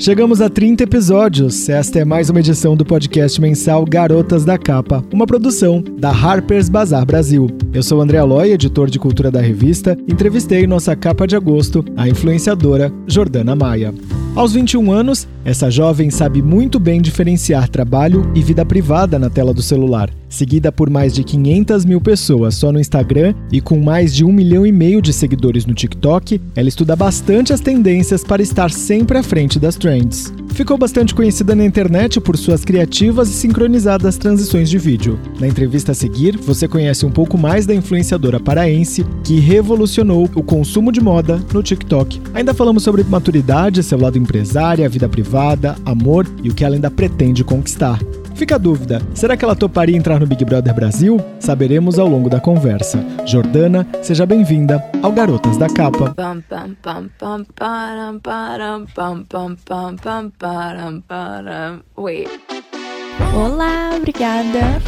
Chegamos a 30 episódios. Esta é mais uma edição do podcast mensal Garotas da Capa, uma produção da Harper's Bazaar Brasil. Eu sou André Aloy, editor de cultura da revista. Entrevistei nossa capa de agosto, a influenciadora Jordana Maia. Aos 21 anos, essa jovem sabe muito bem diferenciar trabalho e vida privada na tela do celular. Seguida por mais de 500 mil pessoas só no Instagram e com mais de um milhão e meio de seguidores no TikTok, ela estuda bastante as tendências para estar sempre à frente das trends. Ficou bastante conhecida na internet por suas criativas e sincronizadas transições de vídeo. Na entrevista a seguir, você conhece um pouco mais da influenciadora paraense que revolucionou o consumo de moda no TikTok. Ainda falamos sobre maturidade, seu lado empresária, vida privada, amor e o que ela ainda pretende conquistar. Fica a dúvida: será que ela toparia entrar no Big Brother Brasil? Saberemos ao longo da conversa. Jordana, seja bem-vinda ao Garotas da Capa. Olá, obrigada.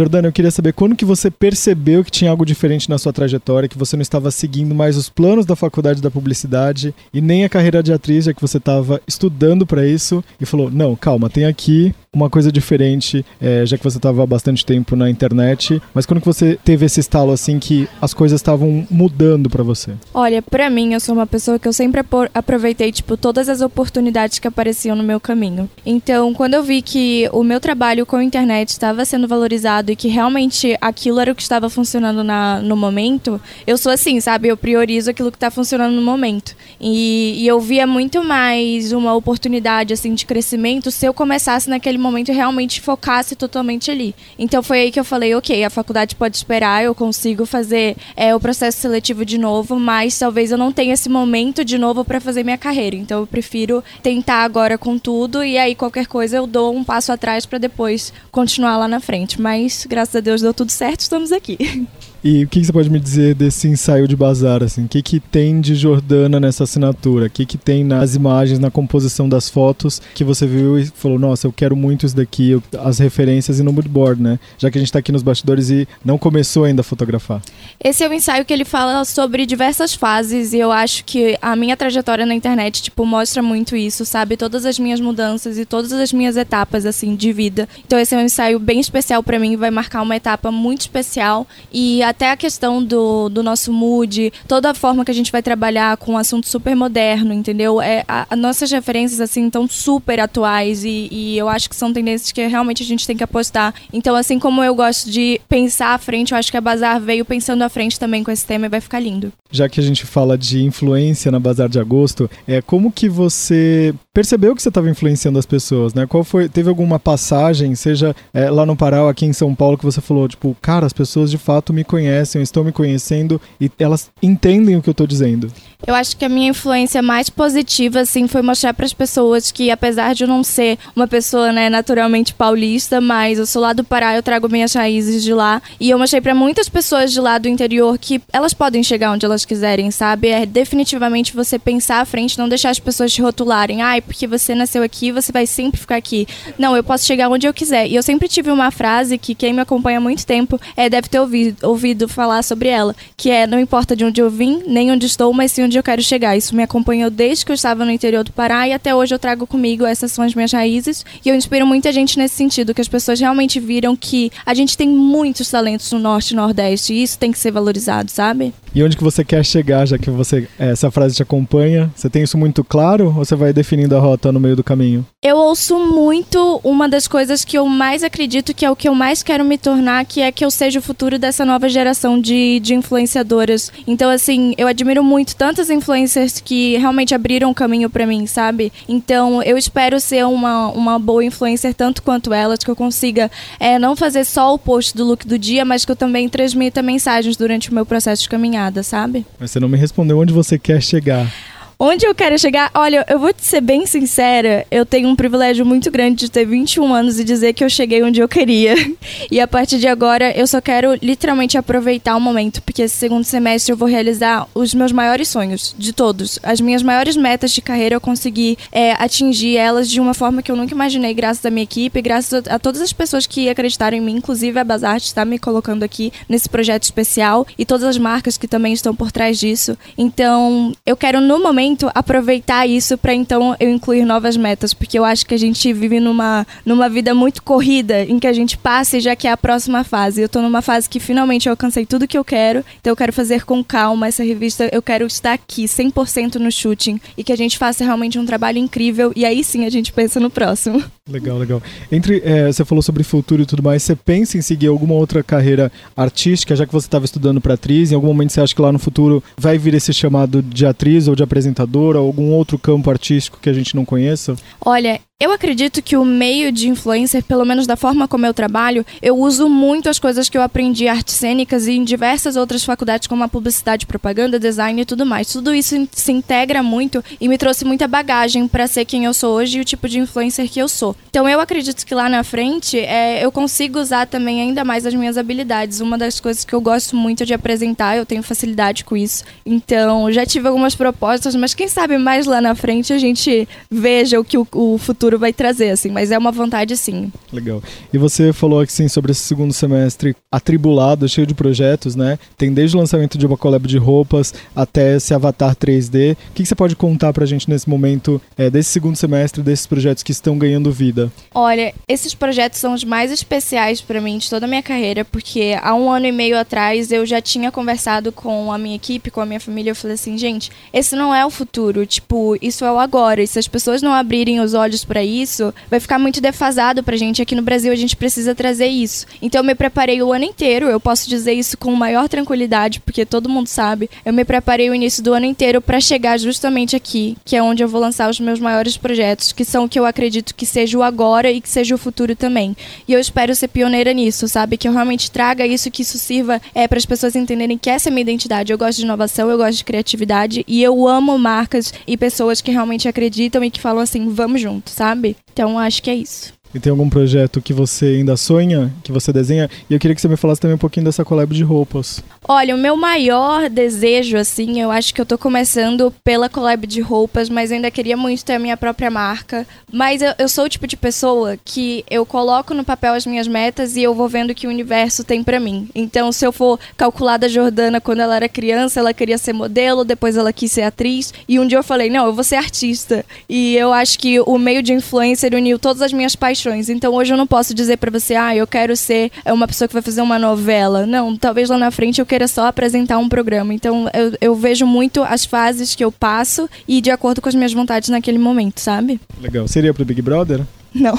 Jordana, eu queria saber quando que você percebeu que tinha algo diferente na sua trajetória, que você não estava seguindo mais os planos da faculdade da publicidade e nem a carreira de atriz, já que você estava estudando para isso e falou: não, calma, tem aqui uma coisa diferente, é, já que você estava há bastante tempo na internet, mas quando que você teve esse estalo assim que as coisas estavam mudando para você? Olha, para mim, eu sou uma pessoa que eu sempre aproveitei, tipo, todas as oportunidades que apareciam no meu caminho. Então, quando eu vi que o meu trabalho com a internet estava sendo valorizado e que realmente aquilo era o que estava funcionando na, no momento, eu sou assim, sabe? Eu priorizo aquilo que está funcionando no momento. E, e eu via muito mais uma oportunidade, assim, de crescimento se eu começasse naquele momento realmente focasse totalmente ali. Então foi aí que eu falei, ok, a faculdade pode esperar, eu consigo fazer é, o processo seletivo de novo, mas talvez eu não tenha esse momento de novo para fazer minha carreira. Então eu prefiro tentar agora com tudo e aí qualquer coisa eu dou um passo atrás para depois continuar lá na frente. Mas graças a Deus deu tudo certo, estamos aqui. E o que, você pode me dizer desse ensaio de bazar? Assim? O que, que tem de Jordana nessa assinatura? O que, que tem nas imagens, na composição das fotos que você viu e falou, nossa, eu quero muito isso daqui, as referências e no moodboard, né? Já que a gente está aqui nos bastidores e não começou ainda a fotografar. Esse é o ensaio que ele fala sobre diversas fases e eu acho que a minha trajetória na internet, tipo, mostra muito isso, sabe? Todas as minhas mudanças e todas as minhas etapas, assim, de vida. Então esse é um ensaio bem especial para mim, vai marcar uma etapa muito especial e até a questão do, do nosso mood, toda a forma que a gente vai trabalhar com um assunto super moderno, entendeu? É, a, a nossas referências, assim, estão super atuais e, e, eu acho que são tendências que realmente a gente tem que apostar. Então, assim como eu gosto de pensar à frente, eu acho que a Bazar veio pensando à frente também com esse tema e vai ficar lindo. Já que a gente fala de influência na Bazar de Agosto, é como que você percebeu que você estava influenciando as pessoas, né? Qual foi, teve alguma passagem, seja é, lá no Pará ou aqui em São Paulo, que você falou, tipo, cara, as pessoas de fato me conhecem, estão me conhecendo e elas entendem o que eu estou dizendo? Eu acho que a minha influência mais positiva, assim, foi mostrar para as pessoas que, apesar de eu não ser uma pessoa, né, naturalmente paulista, mas eu sou lá do Pará, eu trago minhas raízes de lá. E eu mostrei para muitas pessoas de lá do interior que elas podem chegar onde elas quiserem, sabe? É definitivamente você pensar à frente, não deixar as pessoas te rotularem. Ai, porque você nasceu aqui, você vai sempre ficar aqui. Não, eu posso chegar onde eu quiser. E eu sempre tive uma frase que quem me acompanha há muito tempo é, deve ter ouvido, ouvido falar sobre ela, que é: não importa de onde eu vim, nem onde estou, mas sim onde eu quero chegar. Isso me acompanhou desde que eu estava no interior do Pará e até hoje eu trago comigo essas são as minhas raízes. E eu inspiro muita gente nesse sentido, que as pessoas realmente viram que a gente tem muitos talentos no Norte e Nordeste e isso tem que ser valorizado, sabe? E onde que você quer chegar, já que você essa frase te acompanha? Você tem isso muito claro ou você vai definindo a rota no meio do caminho? Eu ouço muito uma das coisas que eu mais acredito que é o que eu mais quero me tornar, que é que eu seja o futuro dessa nova geração de, de influenciadoras. Então, assim, eu admiro muito tantas influencers que realmente abriram o caminho para mim, sabe? Então eu espero ser uma, uma boa influencer tanto quanto elas, que eu consiga é, não fazer só o post do look do dia, mas que eu também transmita mensagens durante o meu processo de caminhada, sabe? Mas você não me respondeu onde você quer chegar. Onde eu quero chegar? Olha, eu vou te ser bem sincera, eu tenho um privilégio muito grande de ter 21 anos e dizer que eu cheguei onde eu queria. E a partir de agora, eu só quero literalmente aproveitar o momento, porque esse segundo semestre eu vou realizar os meus maiores sonhos, de todos. As minhas maiores metas de carreira eu consegui é, atingir elas de uma forma que eu nunca imaginei, graças à minha equipe, graças a, todas as pessoas que acreditaram em mim, inclusive a Bazarte está me colocando aqui nesse projeto especial e todas as marcas que também estão por trás disso. Então, eu quero no momento momento, aproveitar isso para então eu incluir novas metas, porque eu acho que a gente vive numa, numa vida muito corrida, em que a gente passa e já quer a próxima fase. Eu tô numa fase que finalmente eu alcancei tudo que eu quero, então eu quero fazer com calma essa revista, eu quero estar aqui 100% no shooting e que a gente faça realmente um trabalho incrível e aí sim a gente pensa no próximo. Legal, legal. Entre, é, você falou sobre futuro e tudo mais, você pensa em seguir alguma outra carreira artística, já que você estava estudando para atriz, em algum momento você acha que lá no futuro vai vir esse chamado de atriz ou de apresentadora, ou algum outro campo artístico que a gente não conheça? Olha, eu acredito que o meio de influencer, pelo menos da forma como eu trabalho, eu uso muito as coisas que eu aprendi artes cênicas e em diversas outras faculdades, como a publicidade, propaganda, design e tudo mais. Tudo isso se integra muito e me trouxe muita bagagem para ser quem eu sou hoje e o tipo de influencer que eu sou. Então eu acredito que lá na frente é, eu consigo usar também ainda mais as minhas habilidades. Uma das coisas que eu gosto muito de apresentar, eu tenho facilidade com isso. Então já tive algumas propostas, mas quem sabe mais lá na frente a gente veja o que o, o futuro futuro vai trazer, assim, mas é uma vontade sim. Legal. E você falou assim sobre esse segundo semestre atribulado, cheio de projetos, né? Tem desde o lançamento de uma collab de roupas até esse avatar 3D. O que, que você pode contar pra gente nesse momento, é, desse segundo semestre, desses projetos que estão ganhando vida? Olha, esses projetos são os mais especiais para mim de toda a minha carreira, porque há um ano e meio atrás eu já tinha conversado com a minha equipe, com a minha família, eu falei assim, gente, esse não é o futuro, tipo, isso é o agora. E se as pessoas não abrirem os olhos para para isso, vai ficar muito defasado pra gente. Aqui no Brasil a gente precisa trazer isso. Então eu me preparei o ano inteiro, eu posso dizer isso com maior tranquilidade, porque todo mundo sabe. Eu me preparei o início do ano inteiro para chegar justamente aqui, que é onde eu vou lançar os meus maiores projetos, que são o que eu acredito que seja o agora e que seja o futuro também. E eu espero ser pioneira nisso, sabe? Que eu realmente traga isso, que isso sirva é, para as pessoas entenderem que essa é a minha identidade. Eu gosto de inovação, eu gosto de criatividade e eu amo marcas e pessoas que realmente acreditam e que falam assim, vamos junto, sabe? Sabe? Então acho que é isso. E tem algum projeto que você ainda sonha, que você desenha? E eu queria que você me falasse também um pouquinho dessa collab de roupas. Olha, o meu maior desejo, assim, eu acho que eu tô começando pela collab de roupas, mas ainda queria muito ter a minha própria marca. Mas eu, eu sou o tipo de pessoa que eu coloco no papel as minhas metas e eu vou vendo o que o universo tem para mim. Então, se eu for calcular da Jordana quando ela era criança, ela queria ser modelo, depois ela quis ser atriz. E um dia eu falei, não, eu vou ser artista. E eu acho que o meio de influencer uniu todas as minhas paixões. Então hoje eu não posso dizer para você, ah, eu quero ser uma pessoa que vai fazer uma novela. Não, talvez lá na frente eu queira só apresentar um programa. Então eu, eu vejo muito as fases que eu passo e de acordo com as minhas vontades naquele momento, sabe? Legal. Seria pro Big Brother? Não.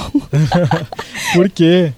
Por quê?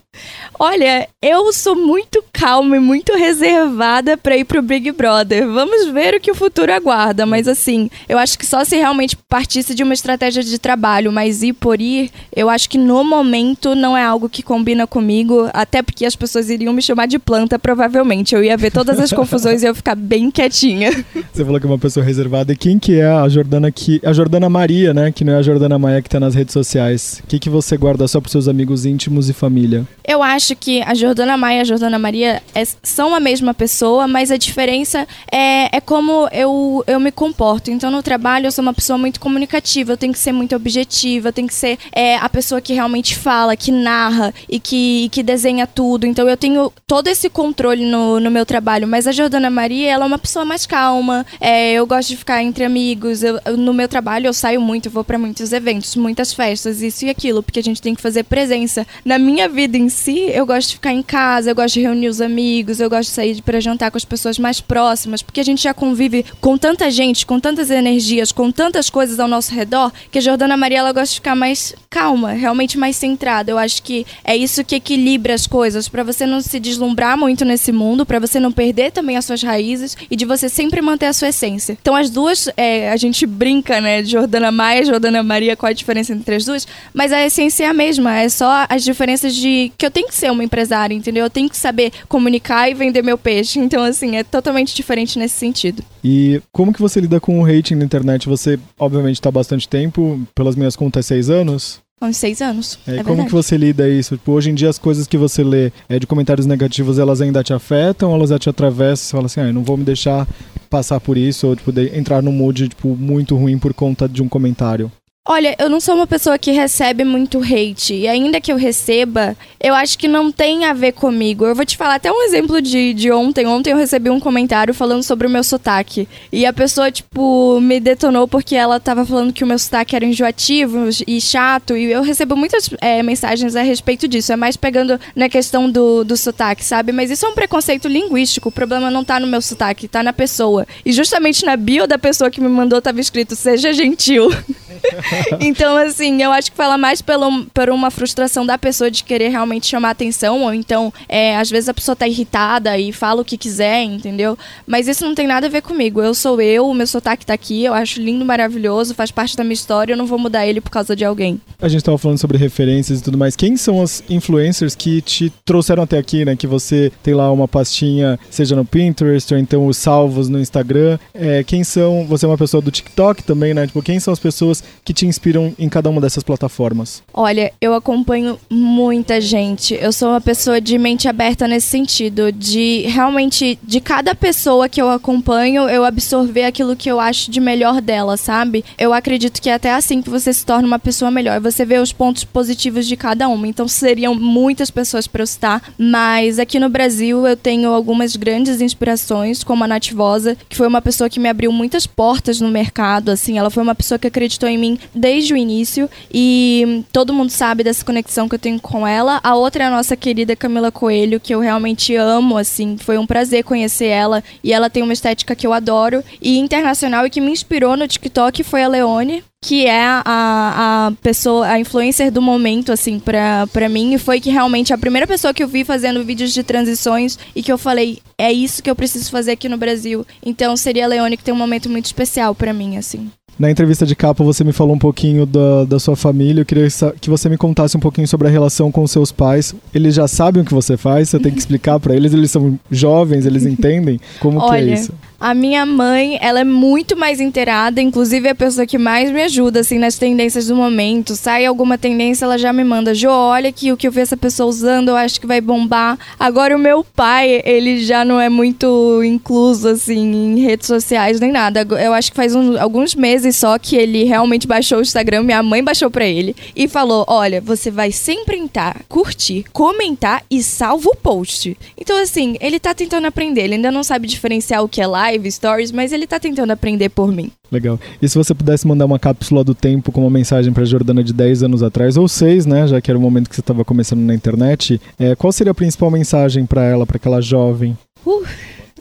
Olha, eu sou muito calma e muito reservada para ir pro Big Brother. Vamos ver o que o futuro aguarda, mas assim, eu acho que só se realmente partisse de uma estratégia de trabalho, mas ir por ir, eu acho que no momento não é algo que combina comigo, até porque as pessoas iriam me chamar de planta, provavelmente. Eu ia ver todas as confusões e eu ficar bem quietinha. Você falou que é uma pessoa reservada. E quem que é a Jordana que a Jordana Maria, né, que não é a Jordana Maia que tá nas redes sociais? O que que você guarda só pros seus amigos íntimos e família? Eu acho que a Jordana Maia e a Jordana Maria é, são a mesma pessoa, mas a diferença é, é como eu, eu me comporto. Então, no trabalho, eu sou uma pessoa muito comunicativa, eu tenho que ser muito objetiva, eu tenho que ser é, a pessoa que realmente fala, que narra e que, que desenha tudo. Então, eu tenho todo esse controle no, no meu trabalho. Mas a Jordana Maria, ela é uma pessoa mais calma, é, eu gosto de ficar entre amigos. Eu, no meu trabalho, eu saio muito, eu vou para muitos eventos, muitas festas, isso e aquilo, porque a gente tem que fazer presença. Na minha vida em si, eu gosto de ficar em casa, eu gosto de reunir os amigos, eu gosto de sair para jantar com as pessoas mais próximas, porque a gente já convive com tanta gente, com tantas energias, com tantas coisas ao nosso redor, que a Jordana Maria ela gosta de ficar mais calma, realmente mais centrada. Eu acho que é isso que equilibra as coisas, para você não se deslumbrar muito nesse mundo, para você não perder também as suas raízes e de você sempre manter a sua essência. Então as duas, é, a gente brinca, né, de Jordana Maia Jordana Maria, qual a diferença entre as duas, mas a essência é a mesma, é só as diferenças de que eu tenho que ser uma empresária, entendeu? Eu tenho que saber comunicar e vender meu peixe. Então, assim, é totalmente diferente nesse sentido. E como que você lida com o hating na internet? Você, obviamente, está há bastante tempo, pelas minhas contas, seis anos? Uns seis anos. É, é como verdade. que você lida isso? Tipo, hoje em dia as coisas que você lê é, de comentários negativos, elas ainda te afetam ou elas já te atravessam? Você fala assim, ah, eu não vou me deixar passar por isso ou tipo, entrar num mood tipo, muito ruim por conta de um comentário? Olha, eu não sou uma pessoa que recebe muito hate. E ainda que eu receba, eu acho que não tem a ver comigo. Eu vou te falar até um exemplo de, de ontem. Ontem eu recebi um comentário falando sobre o meu sotaque. E a pessoa, tipo, me detonou porque ela tava falando que o meu sotaque era enjoativo e chato. E eu recebo muitas é, mensagens a respeito disso. É mais pegando na questão do, do sotaque, sabe? Mas isso é um preconceito linguístico. O problema não tá no meu sotaque, tá na pessoa. E justamente na bio da pessoa que me mandou tava escrito: seja gentil. então, assim, eu acho que fala mais pelo, por uma frustração da pessoa de querer realmente chamar atenção, ou então, é, às vezes a pessoa tá irritada e fala o que quiser, entendeu? Mas isso não tem nada a ver comigo. Eu sou eu, o meu sotaque tá aqui, eu acho lindo, maravilhoso, faz parte da minha história, eu não vou mudar ele por causa de alguém. A gente tava falando sobre referências e tudo mais. Quem são os influencers que te trouxeram até aqui, né? Que você tem lá uma pastinha, seja no Pinterest ou então os salvos no Instagram. É, quem são. Você é uma pessoa do TikTok também, né? Tipo, quem são as pessoas que te inspiram em cada uma dessas plataformas? Olha, eu acompanho muita gente. Eu sou uma pessoa de mente aberta nesse sentido, de realmente, de cada pessoa que eu acompanho, eu absorver aquilo que eu acho de melhor dela, sabe? Eu acredito que é até assim que você se torna uma pessoa melhor. Você vê os pontos positivos de cada uma. Então seriam muitas pessoas para eu citar, mas aqui no Brasil eu tenho algumas grandes inspirações, como a Nativosa, que foi uma pessoa que me abriu muitas portas no mercado, assim, ela foi uma pessoa que acreditou em mim desde o início e todo mundo sabe dessa conexão que eu tenho com ela. A outra é a nossa querida Camila Coelho, que eu realmente amo, assim, foi um prazer conhecer ela e ela tem uma estética que eu adoro. E internacional e que me inspirou no TikTok foi a Leone, que é a, a pessoa, a influencer do momento, assim, pra, pra mim. E foi que realmente a primeira pessoa que eu vi fazendo vídeos de transições e que eu falei, é isso que eu preciso fazer aqui no Brasil. Então seria a Leone que tem um momento muito especial para mim, assim. Na entrevista de capa você me falou um pouquinho da, da sua família. Eu queria que você me contasse um pouquinho sobre a relação com seus pais. Eles já sabem o que você faz, você tem que explicar para eles. Eles são jovens, eles entendem como Olha, que é isso. A minha mãe, ela é muito mais inteirada, inclusive é a pessoa que mais me ajuda, assim, nas tendências do momento. Sai alguma tendência, ela já me manda, Jo, olha aqui o que eu vi essa pessoa usando, eu acho que vai bombar. Agora o meu pai, ele já não é muito incluso, assim, em redes sociais nem nada. Eu acho que faz alguns meses só que ele realmente baixou o Instagram, minha mãe baixou pra ele e falou, olha, você vai sempre entrar, curtir, comentar e salva o post. Então, assim, ele tá tentando aprender, ele ainda não sabe diferenciar o que é live, live stories, mas ele tá tentando aprender por mim. Legal. E se você pudesse mandar uma cápsula do tempo com uma mensagem para Jordana de 10 anos atrás, ou 6, né, já que era o momento que você estava começando na internet, é, qual seria a principal mensagem para ela, para aquela jovem? Uh,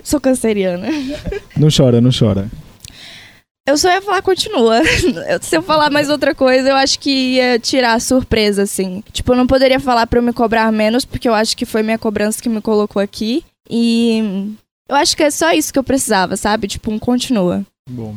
sou canceriana. Não chora, não chora. Eu só ia falar, continua. Se eu falar mais outra coisa, eu acho que ia tirar a surpresa, assim. Tipo, eu não poderia falar pra eu me cobrar menos, porque eu acho que foi minha cobrança que me colocou aqui. E eu acho que é só isso que eu precisava, sabe? Tipo, um continua. Bom.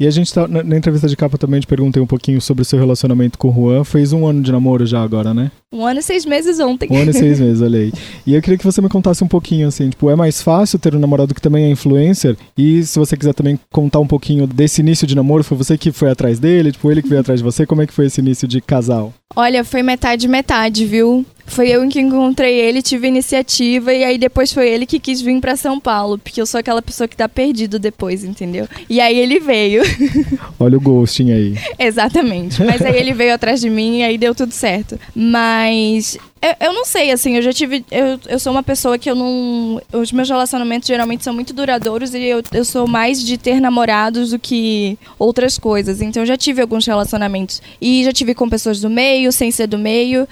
E a gente tá. Na, na, entrevista de capa também te perguntei um pouquinho sobre o seu relacionamento com o Juan. Fez um ano de namoro já agora, né? Um ano e seis meses ontem. Um ano e seis meses, olha aí. E eu queria que você me contasse um pouquinho, assim, tipo, é mais fácil ter um namorado que também é influencer? E se você quiser também contar um pouquinho desse início de namoro, foi você que foi atrás dele? Tipo, ele que veio atrás de você? Como é que foi esse início de casal? Olha, foi metade metade, viu? Foi eu que encontrei ele, tive iniciativa e aí depois foi ele que quis vir para São Paulo, porque eu sou aquela pessoa que tá perdido depois, entendeu? E aí ele veio. Olha o ghosting aí. Exatamente. Mas aí ele veio atrás de mim e aí deu tudo certo. Mas eu, eu, não sei, assim, eu já tive. Eu, eu sou uma pessoa que eu não. Os meus relacionamentos geralmente são muito duradouros e eu, eu sou mais de ter namorados do que outras coisas. Então eu já tive alguns relacionamentos. E já tive com pessoas do meio, sem ser do meio.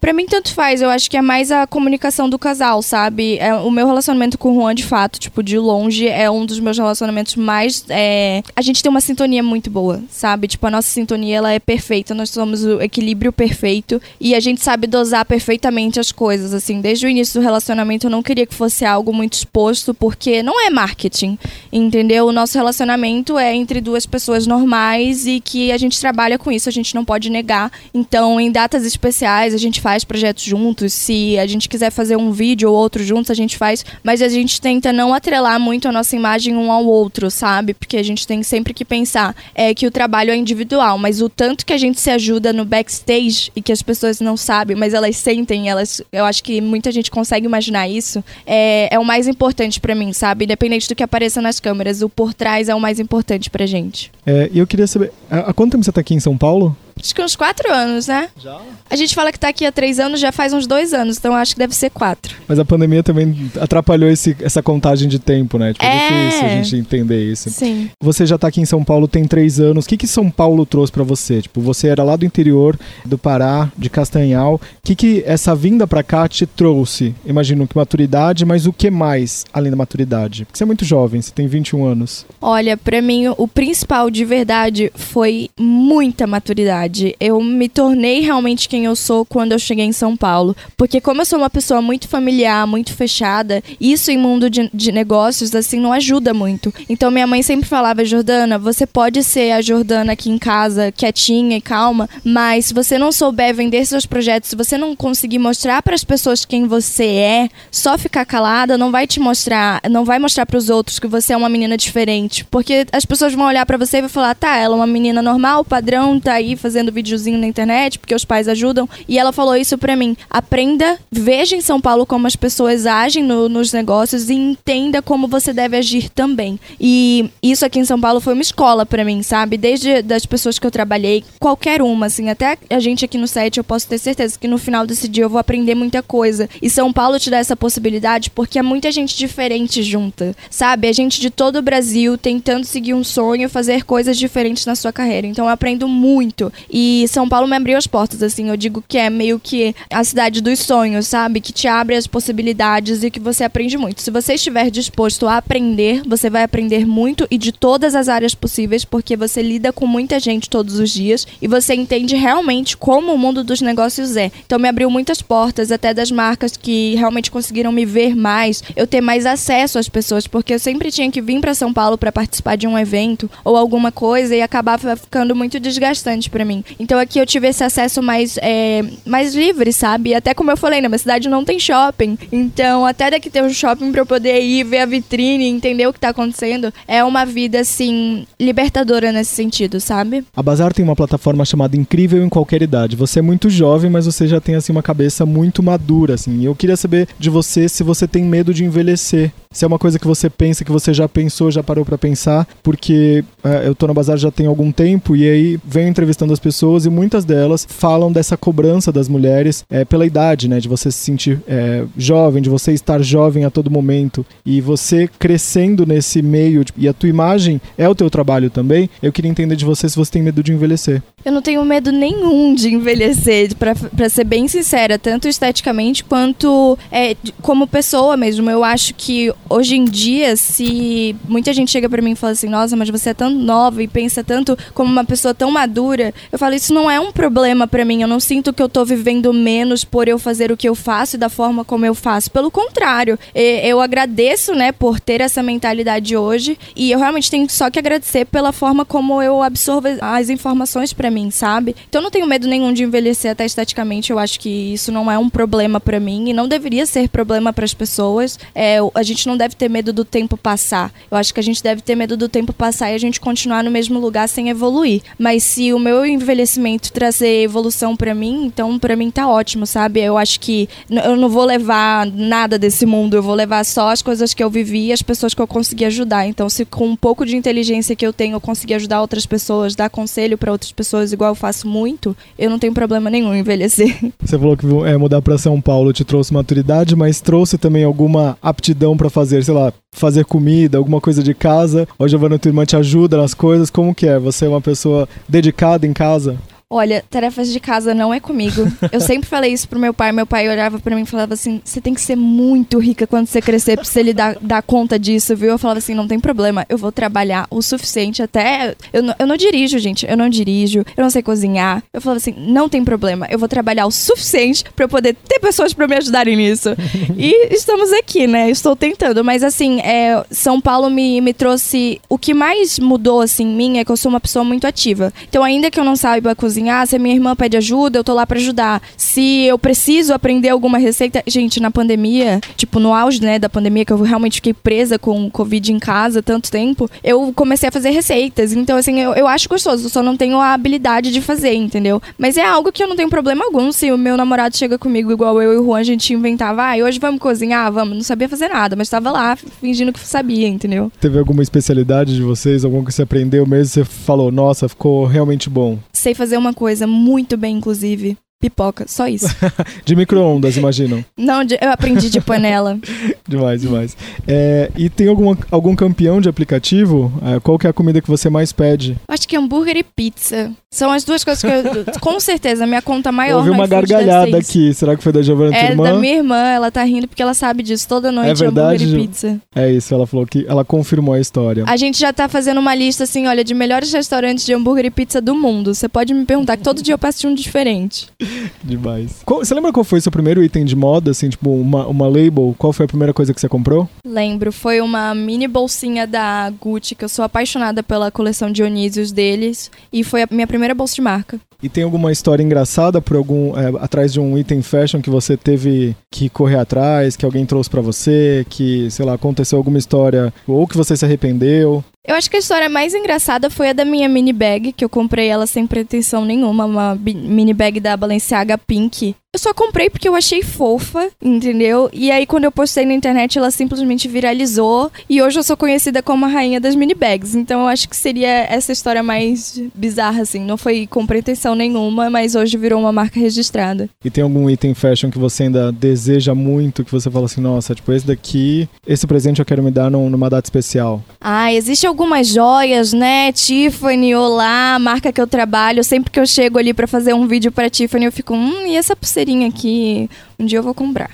Pra mim, tanto faz. Eu acho que é mais a comunicação do casal, sabe? É, o meu relacionamento com o Juan, de fato, tipo, de longe, é um dos meus relacionamentos mais. É... A gente tem uma sintonia muito boa, sabe? Tipo, a nossa sintonia ela é perfeita. Nós somos o equilíbrio perfeito. E a gente sabe dosar perfeitamente as coisas, assim. Desde o início do relacionamento, eu não queria que fosse algo muito exposto, porque não é marketing, entendeu? O nosso relacionamento é entre duas pessoas normais e que a gente trabalha com isso, a gente não pode negar. Então, em datas especiais, a gente faz projetos juntos. Se a gente quiser fazer um vídeo ou outro juntos, a gente faz. Mas a gente tenta não atrelar muito a nossa imagem um ao outro, sabe? Porque a gente tem sempre que pensar é, que o trabalho é individual, mas o tanto que a gente se ajuda no backstage e que as pessoas não sabem, mas elas sentem, elas, eu acho que muita gente consegue imaginar isso, é, é o mais importante para mim, sabe? Independente do que apareça nas câmeras, o por trás é o mais importante pra gente. É, e eu queria saber, há quanto tempo você tá aqui em São Paulo? Acho que uns quatro anos, né? Já? A gente fala que tá aqui há três anos, já faz uns dois anos, então acho que deve ser quatro. Mas a pandemia também atrapalhou esse, essa contagem de tempo, né? Tipo, é, é difícil a gente entender isso. Sim. Você já tá aqui em São Paulo tem três anos. O que que São Paulo trouxe para você? Tipo, você era lá do interior do Pará, de Castanhal. O que que essa vinda para cá te trouxe? Imagino que maturidade, mas o que mais além da maturidade? Porque você é muito jovem, você tem 21 anos. Olha, para mim o principal de verdade foi muita maturidade. Eu me tornei realmente quem eu sou quando eu cheguei em São Paulo. Porque como eu sou uma pessoa muito familiar, muito fechada, isso em mundo de, de negócios, assim, não ajuda muito. Então minha mãe sempre falava, Jordana, você pode ser a Jordana aqui em casa, quietinha e calma, mas se você não souber vender seus projetos, se você não conseguir mostrar para as pessoas quem você é, só ficar calada não vai te mostrar, não vai mostrar para os outros que você é uma menina diferente, porque as pessoas vão olhar para você e vão falar, tá, ela é uma menina normal, padrão, tá aí fazendo videozinho na internet, porque os pais ajudam. E ela falou isso para mim: aprenda, veja em São Paulo como as pessoas agem no, nos negócios e entenda como você deve agir também. E isso aqui em São Paulo foi uma escola para mim, sabe? Desde das pessoas que eu trabalhei, qualquer uma, assim, até a gente aqui no set, eu posso ter certeza que no final desse dia eu vou aprender muita coisa. E São Paulo te dá essa possibilidade porque é muita gente diferente junta, sabe? É gente de todo o Brasil tentando seguir um sonho, fazer coisas diferentes na sua carreira. Então eu aprendo muito. E São Paulo me abriu as portas, assim, eu digo que é meio que a cidade dos sonhos, sabe? Que te abre as possibilidades e que você aprende muito. Se você estiver disposto a aprender, você vai aprender muito e de todas as áreas possíveis, porque você lida com muita gente todos os dias e você entende realmente como o mundo dos negócios é. Então me abriu muitas portas, até das marcas que realmente conseguiram me ver mais, eu ter mais acesso às pessoas, porque eu sempre tinha que vir para São Paulo para participar de um evento ou alguma coisa e acabava ficando muito desgastante para mim. Então aqui eu tive esse acesso mais, é, mais livre, sabe? Até como eu falei, na minha cidade não tem shopping. Então, até daqui ter um shopping para eu poder ir ver a vitrine, entender o que tá acontecendo, é uma vida assim libertadora nesse sentido, sabe? A Bazar tem uma plataforma chamada Incrível em qualquer idade. Você é muito jovem, mas você já tem assim uma cabeça muito madura, assim. Eu queria saber de você se você tem medo de envelhecer se é uma coisa que você pensa, que você já pensou, já parou para pensar, porque é, eu tô na Bazar já tem algum tempo e aí venho entrevistando as pessoas e muitas delas falam dessa cobrança das mulheres é, pela idade, né? De você se sentir é, jovem, de você estar jovem a todo momento e você crescendo nesse meio tipo, e a tua imagem é o teu trabalho também. Eu queria entender de você se você tem medo de envelhecer. Eu não tenho medo nenhum de envelhecer, para ser bem sincera, tanto esteticamente quanto é, como pessoa mesmo. Eu acho que hoje em dia, se muita gente chega para mim e fala assim, nossa, mas você é tão nova e pensa tanto como uma pessoa tão madura, eu falo, isso não é um problema para mim. Eu não sinto que eu tô vivendo menos por eu fazer o que eu faço e da forma como eu faço. Pelo contrário, eu agradeço, né, por ter essa mentalidade hoje e eu realmente tenho só que agradecer pela forma como eu absorvo as informações para mim, sabe? Então eu não tenho medo nenhum de envelhecer até esteticamente. Eu acho que isso não é um problema para mim e não deveria ser problema para as pessoas. É, a gente não deve ter medo do tempo passar. Eu acho que a gente deve ter medo do tempo passar e a gente continuar no mesmo lugar sem evoluir. Mas se o meu envelhecimento trazer evolução para mim, então para mim tá ótimo, sabe? Eu acho que eu não vou levar nada desse mundo, eu vou levar só as coisas que eu vivi e as pessoas que eu consegui ajudar. Então, se com um pouco de inteligência que eu tenho eu conseguir ajudar outras pessoas, dar conselho para outras pessoas, igual eu faço muito, eu não tenho problema nenhum em envelhecer. Você falou que é, mudar para São Paulo te trouxe maturidade, mas trouxe também alguma aptidão para fazer sei lá, fazer comida, alguma coisa de casa? Ou a Giovana, tua irmã te ajuda nas coisas? Como que é? Você é uma pessoa dedicada em casa? Olha, tarefas de casa não é comigo. Eu sempre falei isso pro meu pai. Meu pai olhava para mim e falava assim: você tem que ser muito rica quando você crescer pra você lhe dar, dar conta disso, viu? Eu falava assim: não tem problema, eu vou trabalhar o suficiente até. Eu não, eu não dirijo, gente. Eu não dirijo, eu não sei cozinhar. Eu falava assim: não tem problema, eu vou trabalhar o suficiente para eu poder ter pessoas para me ajudarem nisso. e estamos aqui, né? Estou tentando. Mas assim, é, São Paulo me, me trouxe. O que mais mudou, assim, em mim é que eu sou uma pessoa muito ativa. Então, ainda que eu não saiba cozinhar, cozinhar, se a minha irmã pede ajuda, eu tô lá para ajudar. Se eu preciso aprender alguma receita, gente, na pandemia, tipo no auge, né, da pandemia que eu realmente fiquei presa com o Covid em casa tanto tempo, eu comecei a fazer receitas. Então assim, eu, eu acho gostoso, só não tenho a habilidade de fazer, entendeu? Mas é algo que eu não tenho problema algum se o meu namorado chega comigo igual eu e o Juan, a gente inventava, ah, hoje vamos cozinhar, vamos, não sabia fazer nada, mas estava lá fingindo que sabia, entendeu? Teve alguma especialidade de vocês, alguma que você aprendeu mesmo, você falou, nossa, ficou realmente bom? sei fazer uma coisa muito bem, inclusive. Pipoca, só isso. de micro-ondas, imagino. Não, de, eu aprendi de panela. demais, demais. É, e tem alguma, algum campeão de aplicativo? É, qual que é a comida que você mais pede? Acho que hambúrguer e pizza. São as duas coisas que eu. com certeza, minha conta maior. Houve uma gargalhada aqui. Será que foi da Giovanna É irmã? da minha irmã, ela tá rindo porque ela sabe disso. Toda noite é verdade, hambúrguer e pizza. É isso, ela falou que ela confirmou a história. A gente já tá fazendo uma lista assim, olha, de melhores restaurantes de hambúrguer e pizza do mundo. Você pode me perguntar que todo dia eu peço de um diferente. Demais. Qual, você lembra qual foi o seu primeiro item de moda, assim, tipo, uma, uma label? Qual foi a primeira coisa que você comprou? Lembro, foi uma mini bolsinha da Gucci, que eu sou apaixonada pela coleção Dionísios deles, e foi a minha primeira bolsa de marca. E tem alguma história engraçada por algum é, atrás de um item fashion que você teve que correr atrás, que alguém trouxe para você, que, sei lá, aconteceu alguma história ou que você se arrependeu? Eu acho que a história mais engraçada foi a da minha mini bag, que eu comprei ela sem pretensão nenhuma, uma mini bag da Balenciaga Pink. Eu só comprei porque eu achei fofa, entendeu? E aí quando eu postei na internet ela simplesmente viralizou e hoje eu sou conhecida como a rainha das mini bags. Então eu acho que seria essa história mais bizarra assim, não foi com pretensão nenhuma, mas hoje virou uma marca registrada. E tem algum item fashion que você ainda deseja muito, que você fala assim, nossa, tipo esse daqui, esse presente eu quero me dar numa data especial? Ah, existe algumas joias, né? Tiffany, Olá, marca que eu trabalho. Sempre que eu chego ali para fazer um vídeo para Tiffany, eu fico, hum, e essa pulseirinha aqui? Um dia eu vou comprar.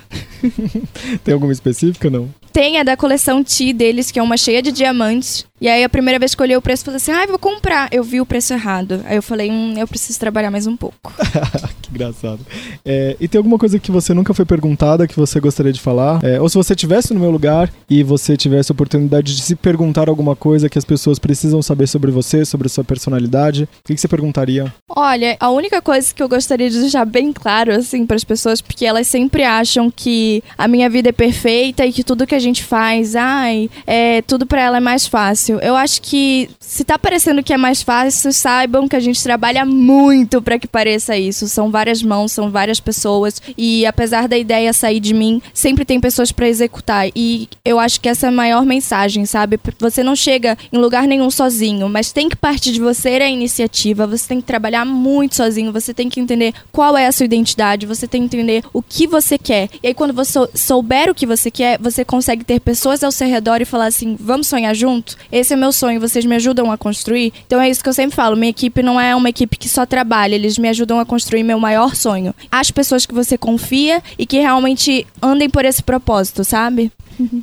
Tem alguma específica não? Tem a da coleção T deles, que é uma cheia de diamantes. E aí a primeira vez que eu olhei o preço, eu falei assim, ah, vou comprar. Eu vi o preço errado. Aí eu falei, hum, eu preciso trabalhar mais um pouco. que engraçado. É, e tem alguma coisa que você nunca foi perguntada que você gostaria de falar? É, ou se você estivesse no meu lugar e você tivesse a oportunidade de se perguntar alguma coisa que as pessoas precisam saber sobre você, sobre a sua personalidade, o que, que você perguntaria? Olha, a única coisa que eu gostaria de deixar bem claro, assim, para as pessoas, porque elas sempre acham que a minha vida é perfeita e que tudo que a gente faz, ai, é, tudo para ela é mais fácil. Eu acho que se tá parecendo que é mais fácil, saibam que a gente trabalha muito para que pareça isso. São várias mãos, são várias pessoas e apesar da ideia sair de mim, sempre tem pessoas para executar. E eu acho que essa é a maior mensagem, sabe? Você não chega em lugar nenhum sozinho, mas tem que partir de você a iniciativa, você tem que trabalhar muito sozinho, você tem que entender qual é a sua identidade, você tem que entender o que você quer. E aí quando você souber o que você quer, você consegue ter pessoas ao seu redor e falar assim: vamos sonhar junto? Esse é meu sonho, vocês me ajudam a construir? Então é isso que eu sempre falo: minha equipe não é uma equipe que só trabalha, eles me ajudam a construir meu maior sonho. As pessoas que você confia e que realmente andem por esse propósito, sabe?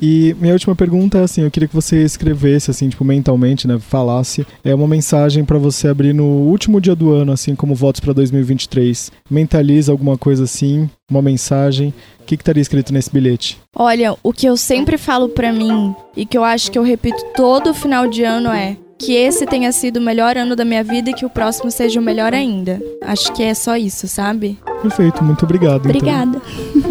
E minha última pergunta é assim, eu queria que você escrevesse assim, tipo mentalmente, né, falasse, é uma mensagem para você abrir no último dia do ano, assim, como votos para 2023. Mentaliza alguma coisa assim, uma mensagem. O que, que estaria escrito nesse bilhete? Olha, o que eu sempre falo para mim e que eu acho que eu repito todo final de ano é que esse tenha sido o melhor ano da minha vida e que o próximo seja o melhor ainda. Acho que é só isso, sabe? Perfeito, muito obrigado. Então. Obrigada. Então.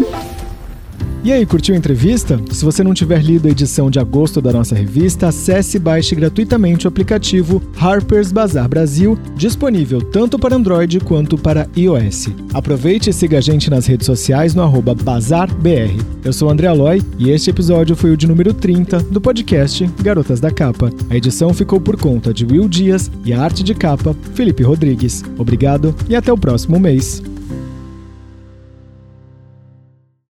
E aí, curtiu a entrevista? Se você não tiver lido a edição de agosto da nossa revista, acesse e baixe gratuitamente o aplicativo Harper's Bazaar Brasil, disponível tanto para Android quanto para iOS. Aproveite e siga a gente nas redes sociais no arroba BazarBR. Eu sou o André Aloy e este episódio foi o de número 30 do podcast Garotas da Capa. A edição ficou por conta de Will Dias e a arte de capa, Felipe Rodrigues. Obrigado e até o próximo mês.